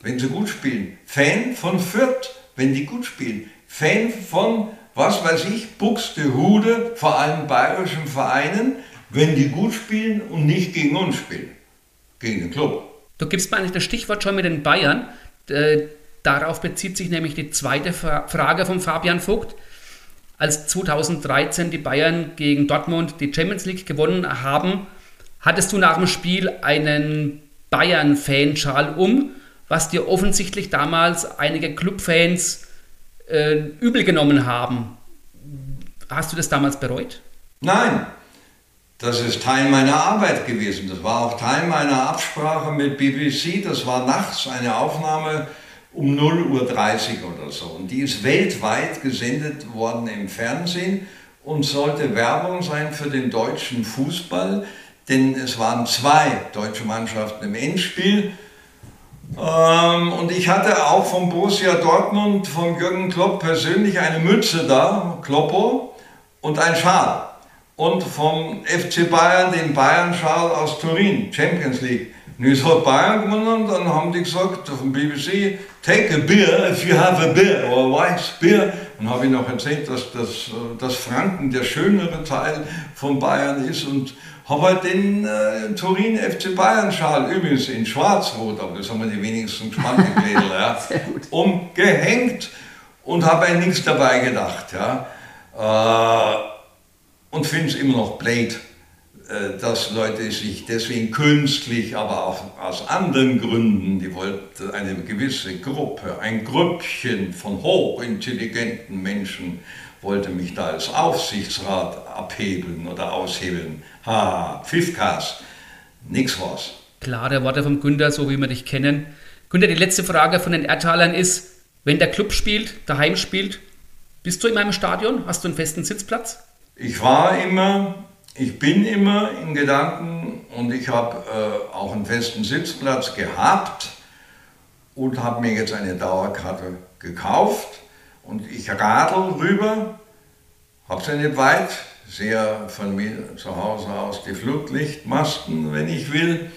[SPEAKER 6] wenn sie gut spielen. Fan von Fürth, wenn die gut spielen. Fan von, was weiß ich, Buxtehude, vor allem bayerischen Vereinen, wenn die gut spielen und nicht gegen uns spielen. Gegen den Club.
[SPEAKER 4] Du gibst mir eigentlich das Stichwort schon mit den Bayern. Äh, darauf bezieht sich nämlich die zweite Frage von Fabian Vogt. Als 2013 die Bayern gegen Dortmund die Champions League gewonnen haben, hattest du nach dem Spiel einen Bayern-Fanschal um, was dir offensichtlich damals einige Clubfans äh, übel genommen haben. Hast du das damals bereut?
[SPEAKER 6] Nein, das ist Teil meiner Arbeit gewesen. Das war auch Teil meiner Absprache mit BBC. Das war nachts eine Aufnahme um 0.30 Uhr oder so. Und die ist weltweit gesendet worden im Fernsehen und sollte Werbung sein für den deutschen Fußball denn es waren zwei deutsche Mannschaften im Endspiel. Ähm, und ich hatte auch vom Borussia Dortmund, vom Jürgen Klopp persönlich eine Mütze da, Kloppo, und ein Schal. Und vom FC Bayern den Bayern-Schal aus Turin, Champions League. Und jetzt hat Bayern gewonnen, dann haben die gesagt auf dem BBC, take a beer if you have a beer, or white beer. Und habe ich noch erzählt, dass, dass, dass Franken der schönere Teil von Bayern ist und habe halt den äh, Turin FC Bayern Schal, übrigens in Schwarz-Rot, aber das haben wir die wenigsten gekleidet, ja, umgehängt und habe an nichts dabei gedacht. Ja. Äh, und finde es immer noch blöd, äh, dass Leute sich deswegen künstlich, aber auch aus anderen Gründen, die wollten eine gewisse Gruppe, ein Grüppchen von hochintelligenten Menschen, wollte mich da als Aufsichtsrat abhebeln oder aushebeln. Ha, Pfiffkas, nix was.
[SPEAKER 4] Klare Worte vom Günther, so wie wir dich kennen. Günther, die letzte Frage von den Erdtalern ist, wenn der Club spielt, daheim spielt, bist du in meinem Stadion? Hast du einen festen Sitzplatz?
[SPEAKER 6] Ich war immer, ich bin immer in Gedanken und ich habe äh, auch einen festen Sitzplatz gehabt und habe mir jetzt eine Dauerkarte gekauft und ich radel rüber, habe sie nicht weit, sehe von mir zu Hause aus die Flutlichtmasten, wenn ich will.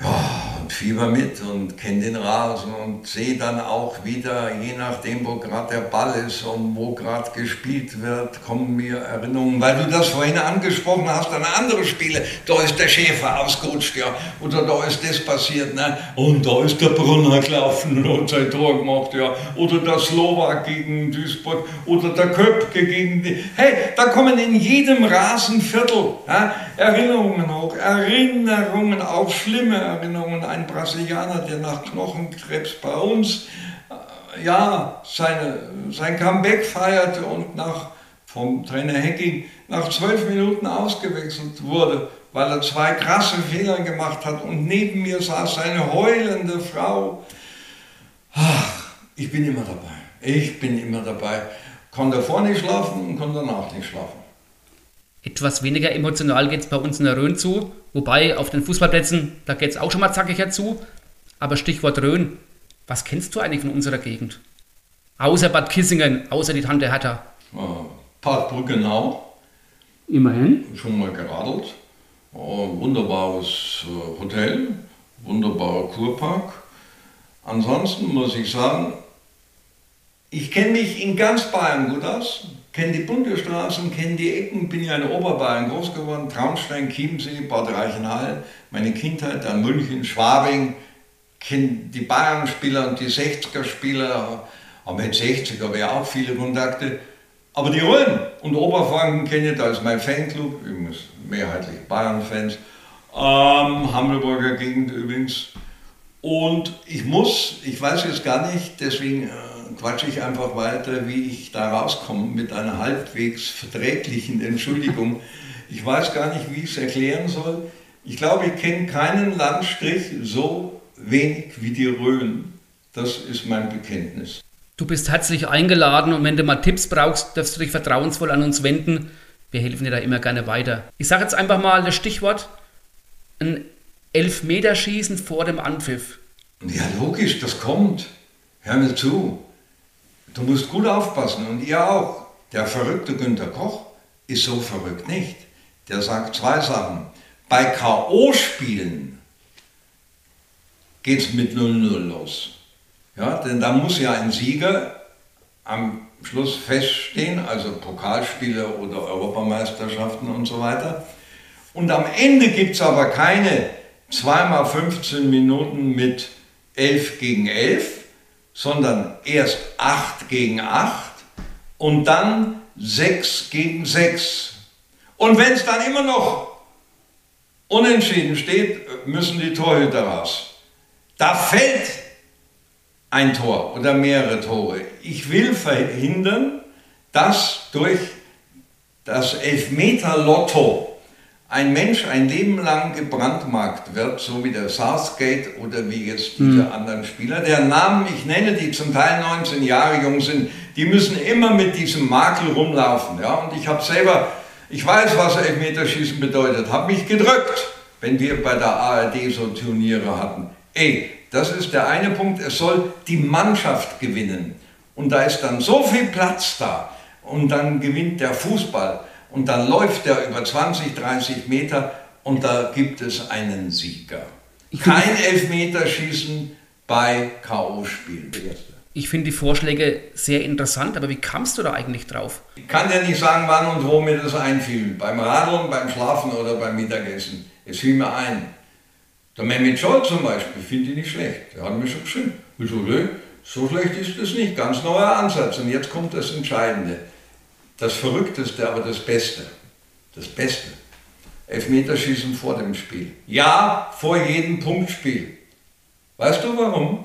[SPEAKER 6] Ja, und fieber mit und kenne den Rasen und sehe dann auch wieder, je nachdem, wo gerade der Ball ist und wo gerade gespielt wird, kommen mir Erinnerungen, weil du das vorhin angesprochen hast, an andere Spiele. Da ist der Schäfer ausgerutscht, ja, oder da ist das passiert, ne? und da ist der Brunner gelaufen und sein Tor gemacht, ja, oder der Slowak gegen Duisburg, oder der Köpke gegen die. Hey, da kommen in jedem Rasenviertel ja, Erinnerungen hoch, Erinnerungen, auch schlimme Erinnerungen ein Brasilianer, der nach Knochenkrebs bei uns äh, ja, seine, sein Comeback feierte und nach, vom Trainer Hecking nach zwölf Minuten ausgewechselt wurde, weil er zwei krasse Fehler gemacht hat und neben mir saß eine heulende Frau. Ach, ich bin immer dabei. Ich bin immer dabei. Konnte nicht schlafen und konnte danach nicht schlafen.
[SPEAKER 4] Etwas weniger emotional geht es bei uns in der Rhön zu, wobei auf den Fußballplätzen, da geht es auch schon mal zackiger zu. Aber Stichwort Rhön, was kennst du eigentlich von unserer Gegend? Außer Bad Kissingen, außer die Tante Hertha.
[SPEAKER 6] Äh, Bad Brückenau.
[SPEAKER 4] Immerhin.
[SPEAKER 6] Schon mal geradelt. Oh, wunderbares äh, Hotel, wunderbarer Kurpark. Ansonsten muss ich sagen, ich kenne mich in ganz Bayern gut aus kenne die Bundesstraßen, kenne die Ecken, bin ja in Oberbayern groß geworden, Traunstein, Chiemsee, Bad Reichenhall, meine Kindheit an München, Schwabing, kenne die Bayern-Spieler und die 60er-Spieler, aber mit 60er habe ich auch viele Kontakte. Aber die Rhön und Oberfranken kenne ich, da ist mein Fanclub, übrigens mehrheitlich Bayern-Fans, ähm, Hammelburger Gegend übrigens. Und ich muss, ich weiß jetzt gar nicht, deswegen äh, quatsche ich einfach weiter, wie ich da rauskomme mit einer halbwegs verträglichen Entschuldigung. Ich weiß gar nicht, wie ich es erklären soll. Ich glaube, ich kenne keinen Landstrich so wenig wie die Rhön. Das ist mein Bekenntnis.
[SPEAKER 4] Du bist herzlich eingeladen und wenn du mal Tipps brauchst, darfst du dich vertrauensvoll an uns wenden. Wir helfen dir da immer gerne weiter. Ich sage jetzt einfach mal das Stichwort: ein Elfmeterschießen vor dem Anpfiff.
[SPEAKER 6] Ja, logisch, das kommt. Hör mir zu. Du musst gut aufpassen und ihr auch. Der verrückte Günter Koch ist so verrückt nicht. Der sagt zwei Sachen. Bei K.O.-Spielen geht es mit 0-0 los. Ja, denn da muss ja ein Sieger am Schluss feststehen, also Pokalspiele oder Europameisterschaften und so weiter. Und am Ende gibt es aber keine zweimal 15 Minuten mit 11 gegen 11, sondern erst 8 gegen 8 und dann 6 gegen 6. Und wenn es dann immer noch unentschieden steht, müssen die Torhüter raus. Da fällt ein Tor oder mehrere Tore. Ich will verhindern, dass durch das Elfmeter-Lotto ein Mensch ein Leben lang gebrandmarkt wird, so wie der Southgate oder wie jetzt diese mhm. anderen Spieler, deren Namen ich nenne, die zum Teil 19 Jahre jung sind, die müssen immer mit diesem Makel rumlaufen. Ja? Und ich habe selber, ich weiß, was Elfmeterschießen bedeutet, habe mich gedrückt, wenn wir bei der ARD so Turniere hatten. Ey, das ist der eine Punkt, es soll die Mannschaft gewinnen. Und da ist dann so viel Platz da und dann gewinnt der Fußball und dann läuft der über 20, 30 Meter und da gibt es einen Sieger. Kein Elfmeterschießen bei K.O.-Spielen.
[SPEAKER 4] Ich finde die Vorschläge sehr interessant, aber wie kamst du da eigentlich drauf?
[SPEAKER 6] Ich kann ja nicht sagen, wann und wo mir das einfiel. Beim Radeln, beim Schlafen oder beim Mittagessen. Es fiel mir ein. Der Mehmet Scholl zum Beispiel finde ich nicht schlecht. Der hat mir schon geschrieben. Ich so, ne, so schlecht ist das nicht. Ganz neuer Ansatz. Und jetzt kommt das Entscheidende. Das Verrückteste, aber das Beste. Das Beste. Elfmeterschießen vor dem Spiel. Ja, vor jedem Punktspiel. Weißt du warum?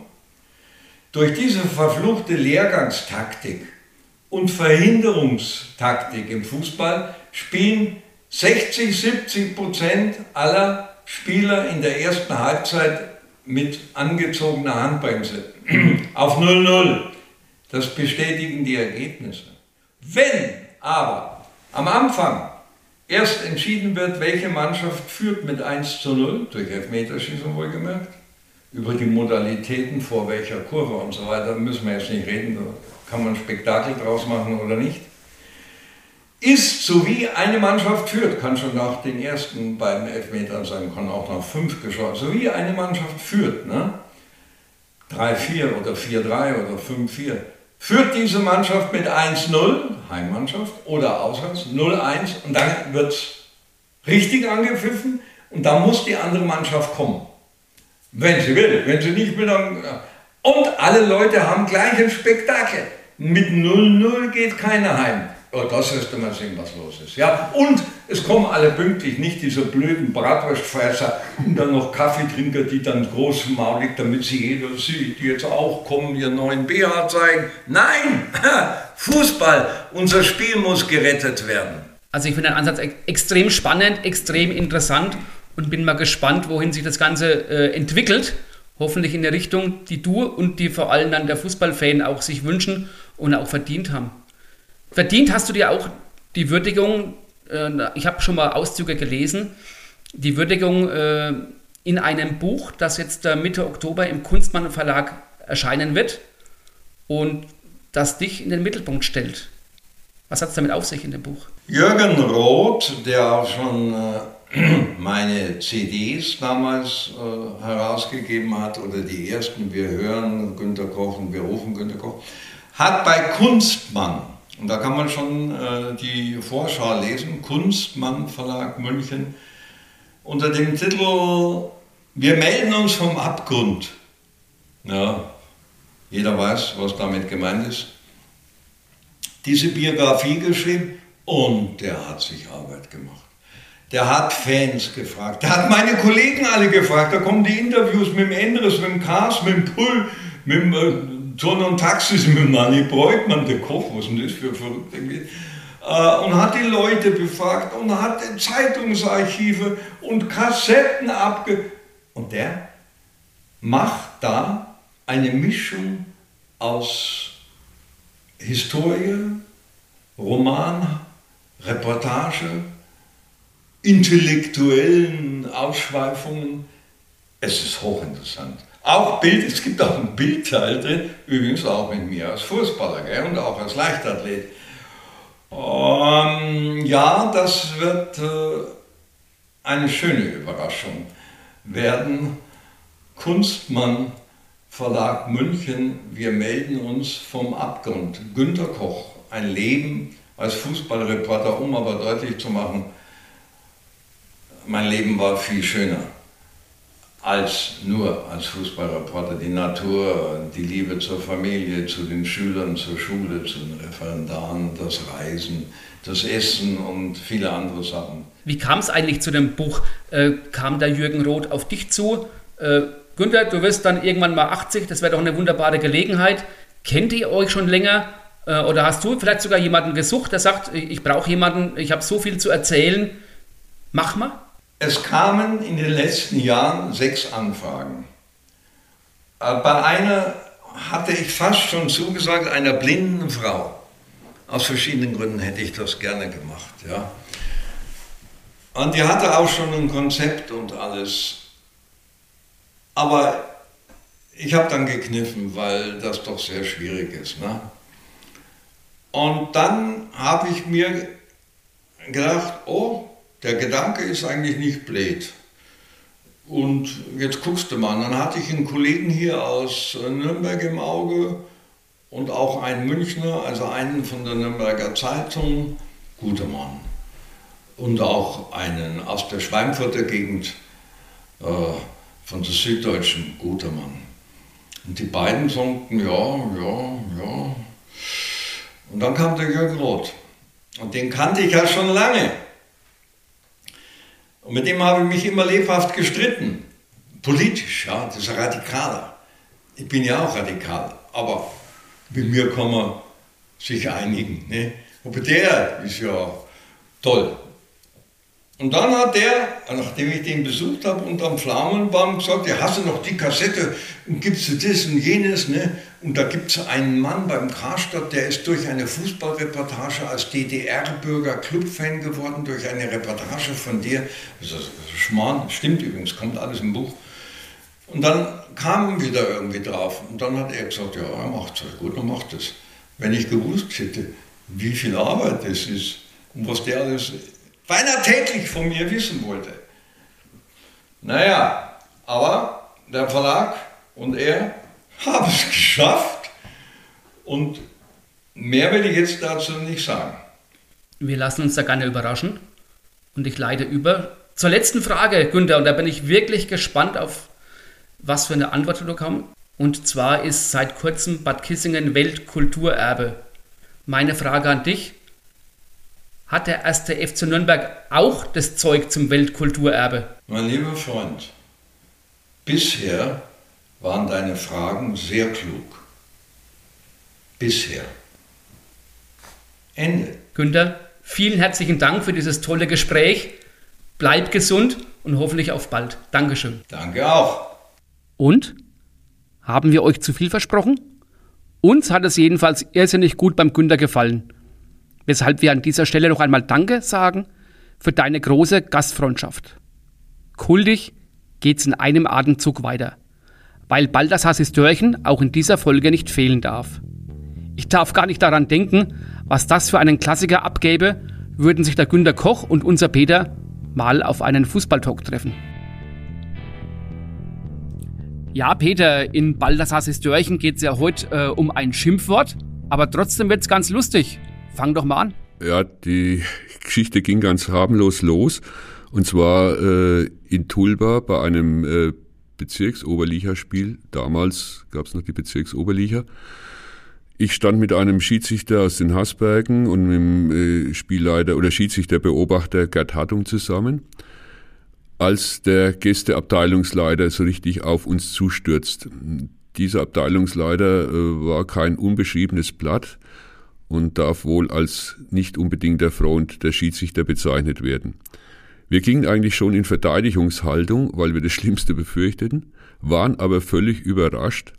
[SPEAKER 6] Durch diese verfluchte Lehrgangstaktik und Verhinderungstaktik im Fußball spielen 60, 70 Prozent aller Spieler in der ersten Halbzeit mit angezogener Handbremse auf 0-0. Das bestätigen die Ergebnisse. Wenn aber am Anfang erst entschieden wird, welche Mannschaft führt mit 1 zu 0, durch Elfmeterschießen wohlgemerkt, über die Modalitäten, vor welcher Kurve und so weiter, müssen wir jetzt nicht reden, da kann man Spektakel draus machen oder nicht, ist, so wie eine Mannschaft führt, kann schon nach den ersten beiden Elfmetern sein, kann auch nach fünf geschaut, so wie eine Mannschaft führt, ne? 3-4 oder 4-3 oder 5-4, führt diese Mannschaft mit 1-0, Heimmannschaft, oder auswärts 0-1 und dann wird es richtig angepfiffen und dann muss die andere Mannschaft kommen. Wenn sie will, wenn sie nicht will, dann... Und alle Leute haben gleich ein Spektakel. Mit 0-0 geht keiner heim. Ja, das wirst du mal sehen, was los ist. Ja? Und es kommen alle pünktlich, nicht diese blöden Bratwurstfresser und dann noch Kaffeetrinker, die dann groß maulig, damit sie jeder sieht, die jetzt auch kommen, ihr neuen BH zeigen. Nein! Fußball, unser Spiel muss gerettet werden.
[SPEAKER 4] Also ich finde den Ansatz extrem spannend, extrem interessant und bin mal gespannt, wohin sich das Ganze äh, entwickelt. Hoffentlich in der Richtung, die du und die vor allem dann der Fußballfan auch sich wünschen und auch verdient haben. Verdient hast du dir auch die Würdigung, äh, ich habe schon mal Auszüge gelesen, die Würdigung äh, in einem Buch, das jetzt äh, Mitte Oktober im Kunstmann Verlag erscheinen wird und das dich in den Mittelpunkt stellt. Was hat es damit auf sich in dem Buch?
[SPEAKER 6] Jürgen Roth, der auch schon äh, meine CDs damals äh, herausgegeben hat oder die ersten, wir hören Günter Koch und wir rufen Günter Koch, hat bei Kunstmann und da kann man schon äh, die Vorschau lesen, Kunstmann Verlag München, unter dem Titel Wir melden uns vom Abgrund. Ja, jeder weiß, was damit gemeint ist. Diese Biografie geschrieben und der hat sich Arbeit gemacht. Der hat Fans gefragt. Der hat meine Kollegen alle gefragt. Da kommen die Interviews mit dem Endres, mit dem Kars, mit dem Pull, mit dem äh, Turn und Taxis mit Manni Breutmann, der Koch, was denn das für verrückt äh, und hat die Leute befragt und hat Zeitungsarchive und Kassetten abge... Und der macht da eine Mischung aus Historie, Roman, Reportage, intellektuellen Ausschweifungen. Es ist hochinteressant. Auch Bild, es gibt auch ein Bildteil drin, übrigens auch mit mir als Fußballer gell, und auch als Leichtathlet. Ähm, ja, das wird äh, eine schöne Überraschung werden. Kunstmann Verlag München, wir melden uns vom Abgrund. Günter Koch, ein Leben als Fußballreporter, um aber deutlich zu machen, mein Leben war viel schöner als nur als Fußballreporter. Die Natur, die Liebe zur Familie, zu den Schülern, zur Schule, zu den Referendaren, das Reisen, das Essen und viele andere Sachen.
[SPEAKER 4] Wie kam es eigentlich zu dem Buch? Äh, kam der Jürgen Roth auf dich zu? Äh, Günther, du wirst dann irgendwann mal 80, das wäre doch eine wunderbare Gelegenheit. Kennt ihr euch schon länger? Äh, oder hast du vielleicht sogar jemanden gesucht, der sagt, ich brauche jemanden, ich habe so viel zu erzählen, mach mal?
[SPEAKER 6] Es kamen in den letzten Jahren sechs Anfragen. Äh, bei einer hatte ich fast schon zugesagt, einer blinden Frau. Aus verschiedenen Gründen hätte ich das gerne gemacht. Ja. Und die hatte auch schon ein Konzept und alles. Aber ich habe dann gekniffen, weil das doch sehr schwierig ist. Ne? Und dann habe ich mir gedacht, oh, der Gedanke ist eigentlich nicht blöd. Und jetzt guckst du mal, dann hatte ich einen Kollegen hier aus Nürnberg im Auge und auch einen Münchner, also einen von der Nürnberger Zeitung, guter Mann. Und auch einen aus der Schweinfurter Gegend äh, von der Süddeutschen, guter Mann. Und die beiden sagten, ja, ja, ja. Und dann kam der Jürgen Roth. Und den kannte ich ja schon lange. Und mit dem habe ich mich immer lebhaft gestritten. Politisch, ja, das ist ein Radikaler. Ich bin ja auch radikal, aber mit mir kann man sich einigen. Ne? Aber der ist ja toll. Und dann hat der, nachdem ich den besucht habe, unterm Pflaumenbaum gesagt, ja, hast du noch die Kassette und gibst du das und jenes, ne? Und da gibt es einen Mann beim Karstadt, der ist durch eine Fußballreportage als DDR-Bürger Clubfan geworden, durch eine Reportage von dir. Das ist Schmarrn, stimmt übrigens, kommt alles im Buch. Und dann kamen wir da irgendwie drauf. Und dann hat er gesagt, ja, er macht es gut, er macht es. Wenn ich gewusst hätte, wie viel Arbeit das ist und was der alles beinahe täglich von mir wissen wollte. Naja, aber der Verlag und er haben es geschafft und mehr will ich jetzt dazu nicht sagen.
[SPEAKER 4] Wir lassen uns da gerne überraschen und ich leite über zur letzten Frage, Günther, und da bin ich wirklich gespannt auf, was für eine Antwort du kommst. Und zwar ist seit kurzem Bad Kissingen Weltkulturerbe. Meine Frage an dich, hat der erste FC Nürnberg auch das Zeug zum Weltkulturerbe?
[SPEAKER 6] Mein lieber Freund, bisher waren deine Fragen sehr klug. Bisher. Ende.
[SPEAKER 4] Günther, vielen herzlichen Dank für dieses tolle Gespräch. Bleib gesund und hoffentlich auf bald. Dankeschön.
[SPEAKER 6] Danke auch.
[SPEAKER 4] Und? Haben wir euch zu viel versprochen? Uns hat es jedenfalls irrsinnig gut beim Günther gefallen weshalb wir an dieser Stelle noch einmal Danke sagen für deine große Gastfreundschaft. Kultig geht's in einem Atemzug weiter, weil Baldassars Histörchen auch in dieser Folge nicht fehlen darf. Ich darf gar nicht daran denken, was das für einen Klassiker abgäbe, würden sich der Günter Koch und unser Peter mal auf einen Fußballtalk treffen. Ja, Peter, in Baldassars Histörchen geht es ja heute äh, um ein Schimpfwort, aber trotzdem wird es ganz lustig. Fang doch mal an.
[SPEAKER 7] Ja, die Geschichte ging ganz harmlos los. Und zwar äh, in Tulba bei einem äh, Bezirksoberlicherspiel. Damals gab es noch die Bezirksoberlicher. Ich stand mit einem Schiedsrichter aus den Haßbergen und mit dem äh, Spielleiter oder Schiedsrichterbeobachter Gerd Hartung zusammen, als der Gästeabteilungsleiter so richtig auf uns zustürzt. Dieser Abteilungsleiter äh, war kein unbeschriebenes Blatt und darf wohl als nicht unbedingt der Freund der Schiedsrichter bezeichnet werden. Wir gingen eigentlich schon in Verteidigungshaltung, weil wir das Schlimmste befürchteten, waren aber völlig überrascht,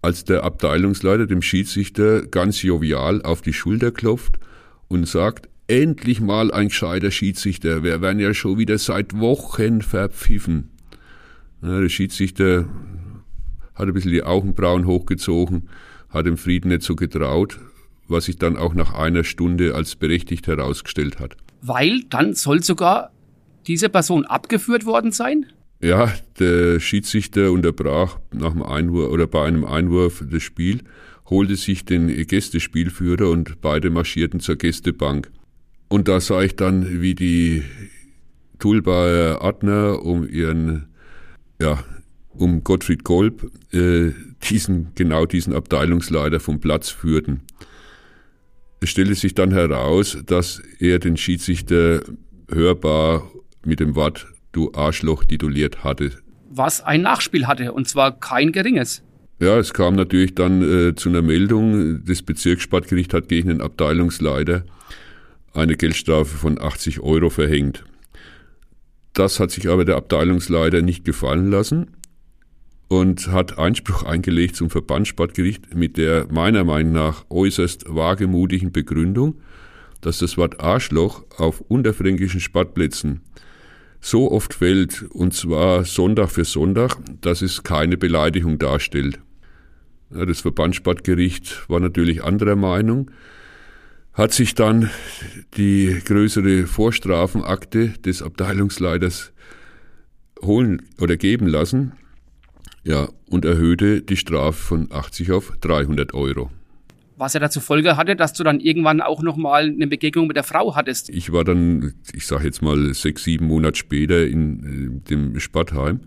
[SPEAKER 7] als der Abteilungsleiter dem Schiedsrichter ganz jovial auf die Schulter klopft und sagt, endlich mal ein gescheiter Schiedsrichter, wir werden ja schon wieder seit Wochen verpfiffen. Ja, der Schiedsrichter hat ein bisschen die Augenbrauen hochgezogen, hat dem Frieden nicht so getraut, was sich dann auch nach einer Stunde als berechtigt herausgestellt hat.
[SPEAKER 4] Weil dann soll sogar diese Person abgeführt worden sein?
[SPEAKER 7] Ja, der Schiedsrichter unterbrach nach dem Einwurf oder bei einem Einwurf das Spiel, holte sich den Gästespielführer und beide marschierten zur Gästebank. Und da sah ich dann, wie die Tulbaer Adner um ihren, ja, um Gottfried Kolb, äh, diesen, genau diesen Abteilungsleiter vom Platz führten. Es stellte sich dann heraus, dass er den Schiedsrichter hörbar mit dem Wort Du Arschloch tituliert hatte.
[SPEAKER 4] Was ein Nachspiel hatte, und zwar kein geringes.
[SPEAKER 7] Ja, es kam natürlich dann äh, zu einer Meldung. Das Bezirkssportgericht hat gegen den Abteilungsleiter eine Geldstrafe von 80 Euro verhängt. Das hat sich aber der Abteilungsleiter nicht gefallen lassen und hat Einspruch eingelegt zum Verbandssportgericht mit der meiner Meinung nach äußerst wagemutigen Begründung, dass das Wort Arschloch auf unterfränkischen Sportplätzen so oft fällt, und zwar Sonntag für Sonntag, dass es keine Beleidigung darstellt. Das Verbandssportgericht war natürlich anderer Meinung, hat sich dann die größere Vorstrafenakte des Abteilungsleiters holen oder geben lassen, ja, und erhöhte die Strafe von 80 auf 300 Euro.
[SPEAKER 4] Was ja dazu Folge hatte, dass du dann irgendwann auch nochmal eine Begegnung mit der Frau hattest.
[SPEAKER 7] Ich war dann, ich sage jetzt mal sechs, sieben Monate später in äh, dem Sportheim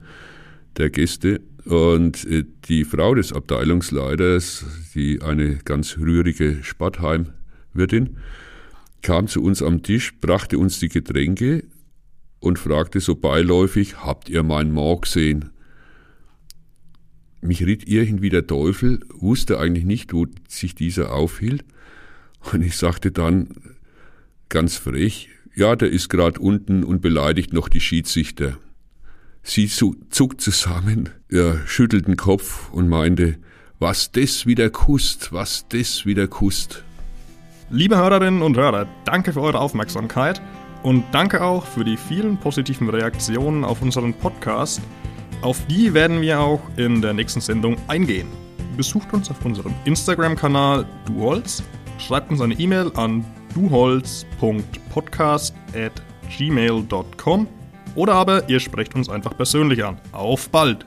[SPEAKER 7] der Gäste und äh, die Frau des Abteilungsleiters, die eine ganz rührige Sportheimwirtin, kam zu uns am Tisch, brachte uns die Getränke und fragte so beiläufig, habt ihr meinen Mann gesehen? Mich ritt irgendwie der Teufel, wusste eigentlich nicht, wo sich dieser aufhielt. Und ich sagte dann ganz frech, ja, der ist gerade unten und beleidigt noch die Schiedsrichter. Sie zuckt zusammen, ja, schüttelt den Kopf und meinte, was das wieder kust, was das wieder kust.
[SPEAKER 5] Liebe Hörerinnen und Hörer, danke für eure Aufmerksamkeit und danke auch für die vielen positiven Reaktionen auf unseren Podcast. Auf die werden wir auch in der nächsten Sendung eingehen. Besucht uns auf unserem Instagram-Kanal duholz, schreibt uns eine E-Mail an duholz.podcast@gmail.com oder aber ihr sprecht uns einfach persönlich an. Auf bald!